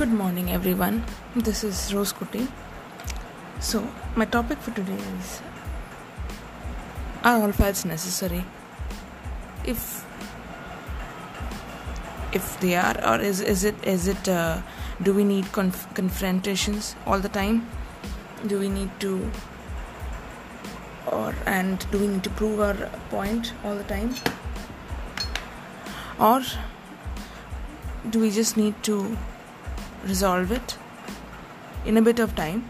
Good morning, everyone. This is Rose Kuti. So, my topic for today is Are all fights necessary? If if they are, or is is it is it uh, do we need conf- confrontations all the time? Do we need to or and do we need to prove our point all the time? Or do we just need to resolve it in a bit of time?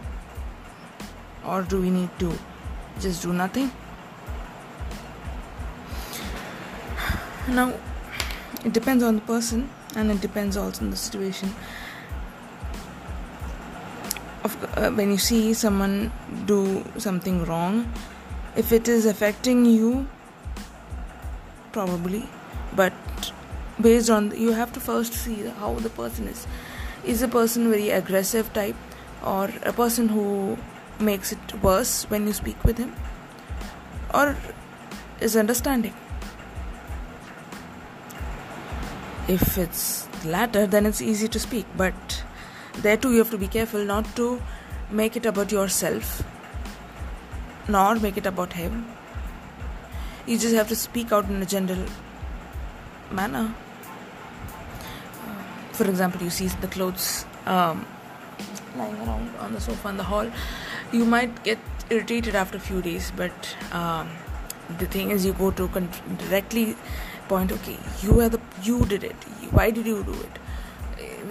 Or do we need to just do nothing? Now, it depends on the person and it depends also on the situation. Of, uh, when you see someone do something wrong, if it is affecting you, probably, but based on you have to first see how the person is is a person very aggressive type or a person who makes it worse when you speak with him or is understanding. If it's latter then it's easy to speak but there too you have to be careful not to make it about yourself nor make it about him. You just have to speak out in a general manner for example you see the clothes um, lying around on the sofa in the hall. You might get irritated after a few days but um, the thing is you go to con- directly point okay you are the you did it. Why did you do it?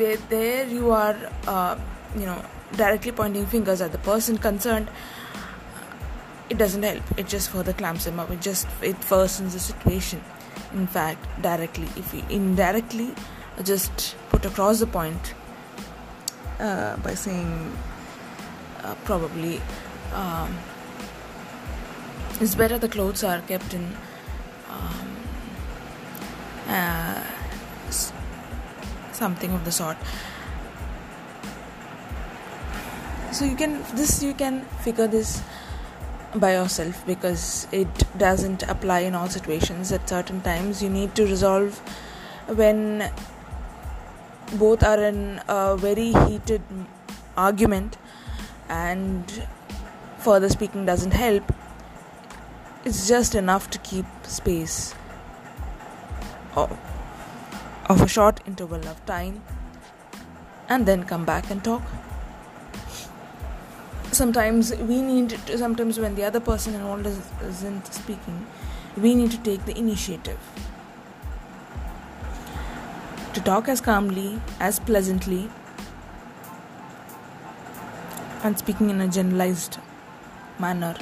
Where there you are uh, you know directly pointing fingers at the person concerned. It doesn't help. It just further clamps him up. It just it worsens the situation. In fact directly if you indirectly just put across the point uh, by saying uh, probably um, it's better the clothes are kept in um, uh, something of the sort. So you can this you can figure this by yourself because it doesn't apply in all situations. At certain times you need to resolve when both are in a very heated argument and further speaking doesn't help. It's just enough to keep space of, of a short interval of time and then come back and talk. Sometimes we need to sometimes when the other person involved isn't speaking we need to take the initiative to talk as calmly, as pleasantly, and speaking in a generalized manner.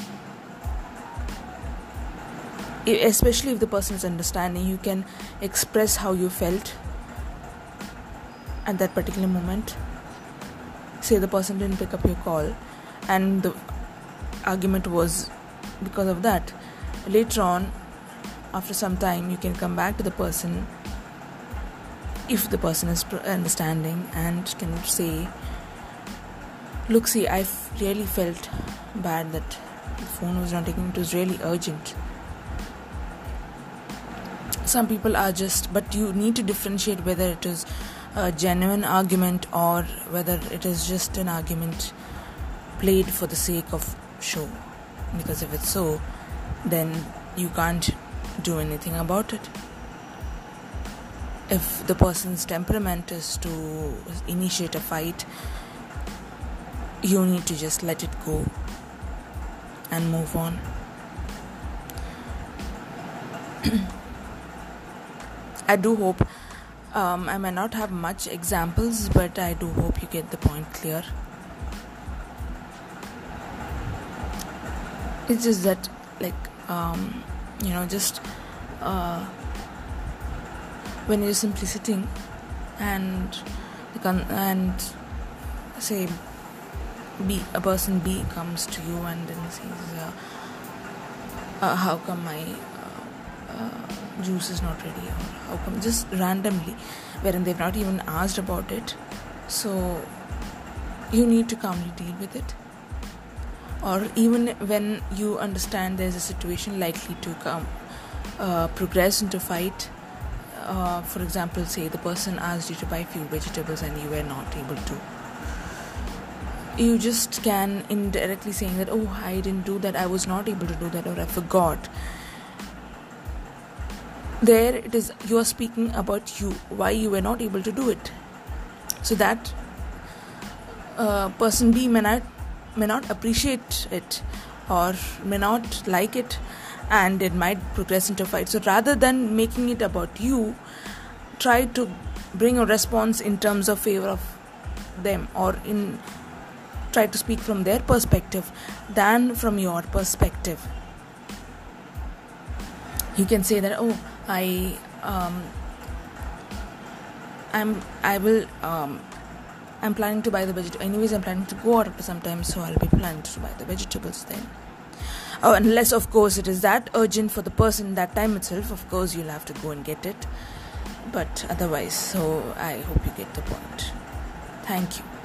Especially if the person is understanding, you can express how you felt at that particular moment. Say the person didn't pick up your call, and the argument was because of that. Later on, after some time, you can come back to the person if the person is understanding and can say look see i really felt bad that the phone was not taking it was really urgent. Some people are just but you need to differentiate whether it is a genuine argument or whether it is just an argument played for the sake of show. Because if it's so then you can't do anything about it if the person's temperament is to initiate a fight, you need to just let it go and move on. I do hope um, I may not have much examples, but I do hope you get the point clear. It's just that, like, um, you know, just. Uh, when you're simply sitting and and say B a person B comes to you and then says uh, uh, how come my uh, uh, juice is not ready or how come just randomly wherein they've not even asked about it. So you need to calmly deal with it. Or even when you understand there's a situation likely to come uh, progress into fight uh, for example, say the person asked you to buy few vegetables and you were not able to. You just can indirectly saying that, oh, I didn't do that, I was not able to do that, or I forgot. There it is, you are speaking about you, why you were not able to do it. So that uh, person B may not, may not appreciate it or may not like it and it might progress into a fight. So rather than making it about you, try to bring a response in terms of favor of them or in try to speak from their perspective than from your perspective. You can say that oh I um, I'm I will um, I'm planning to buy the vegetables. Anyways, I'm planning to go out after some time, so I'll be planning to buy the vegetables then. Oh, unless, of course, it is that urgent for the person that time itself, of course, you'll have to go and get it. But otherwise, so I hope you get the point. Thank you.